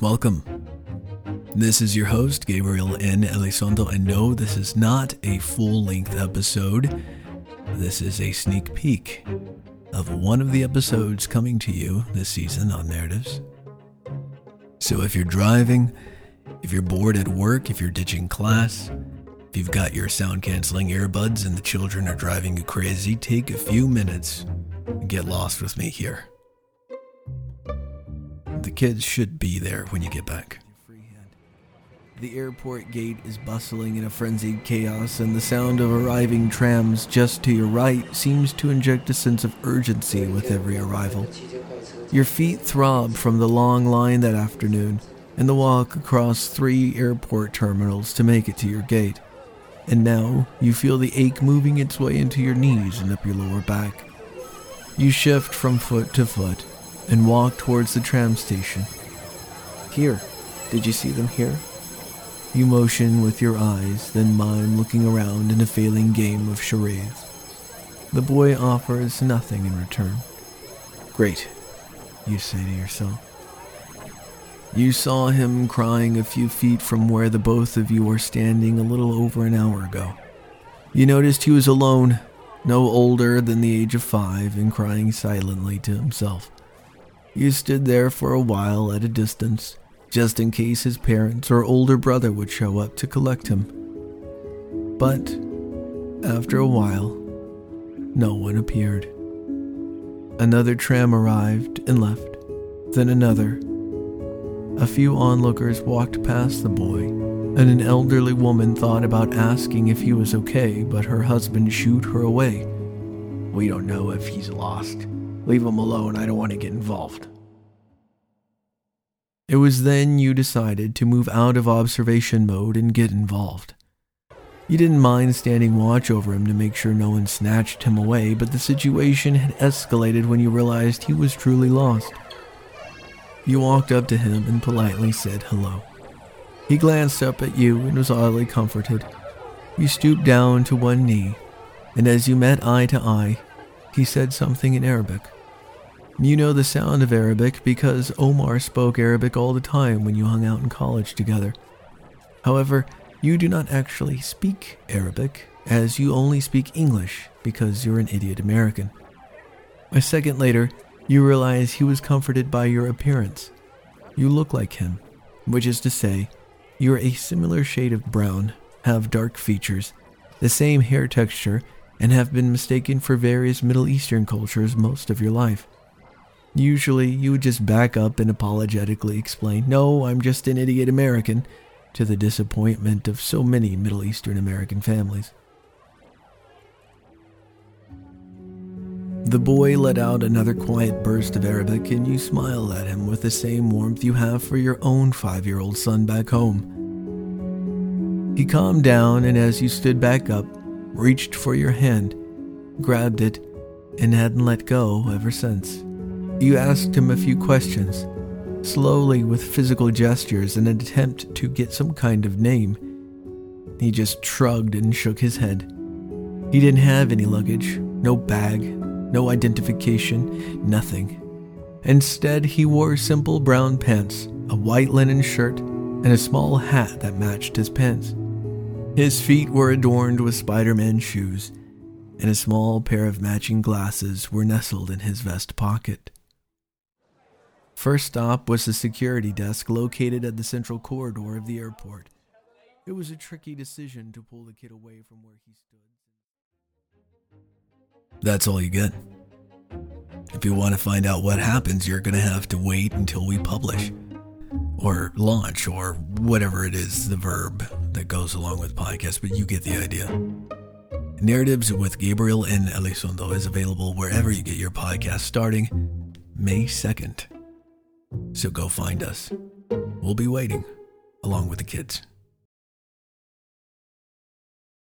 Welcome. This is your host, Gabriel N. Elizondo, and no, this is not a full length episode. This is a sneak peek of one of the episodes coming to you this season on Narratives. So if you're driving, if you're bored at work, if you're ditching class, if you've got your sound canceling earbuds and the children are driving you crazy, take a few minutes and get lost with me here. The kids should be there when you get back. The airport gate is bustling in a frenzied chaos, and the sound of arriving trams just to your right seems to inject a sense of urgency with every arrival. Your feet throb from the long line that afternoon and the walk across three airport terminals to make it to your gate. And now you feel the ache moving its way into your knees and up your lower back. You shift from foot to foot and walk towards the tram station. Here, did you see them here? You motion with your eyes, then mime looking around in a failing game of charades. The boy offers nothing in return. Great, you say to yourself. You saw him crying a few feet from where the both of you were standing a little over an hour ago. You noticed he was alone, no older than the age of five, and crying silently to himself. You stood there for a while at a distance, just in case his parents or older brother would show up to collect him. But after a while, no one appeared. Another tram arrived and left, then another. A few onlookers walked past the boy, and an elderly woman thought about asking if he was okay, but her husband shooed her away. We don't know if he's lost. Leave him alone, I don't want to get involved. It was then you decided to move out of observation mode and get involved. You didn't mind standing watch over him to make sure no one snatched him away, but the situation had escalated when you realized he was truly lost. You walked up to him and politely said hello. He glanced up at you and was oddly comforted. You stooped down to one knee, and as you met eye to eye, he said something in Arabic. You know the sound of Arabic because Omar spoke Arabic all the time when you hung out in college together. However, you do not actually speak Arabic, as you only speak English because you're an idiot American. A second later, you realize he was comforted by your appearance. You look like him, which is to say, you're a similar shade of brown, have dark features, the same hair texture, and have been mistaken for various Middle Eastern cultures most of your life. Usually, you would just back up and apologetically explain, No, I'm just an idiot American, to the disappointment of so many Middle Eastern American families. The boy let out another quiet burst of Arabic, and you smiled at him with the same warmth you have for your own five year old son back home. He calmed down, and as you stood back up, reached for your hand, grabbed it, and hadn't let go ever since. You asked him a few questions, slowly with physical gestures in an attempt to get some kind of name. He just shrugged and shook his head. He didn't have any luggage, no bag, no identification, nothing. Instead, he wore simple brown pants, a white linen shirt, and a small hat that matched his pants. His feet were adorned with Spider Man shoes, and a small pair of matching glasses were nestled in his vest pocket. First stop was the security desk located at the central corridor of the airport. It was a tricky decision to pull the kid away from where he stood. That's all you get. If you want to find out what happens, you're going to have to wait until we publish or launch or whatever it is, the verb that goes along with podcast, but you get the idea. Narratives with Gabriel N. Elizondo is available wherever you get your podcast starting May 2nd. So go find us. We'll be waiting, along with the kids.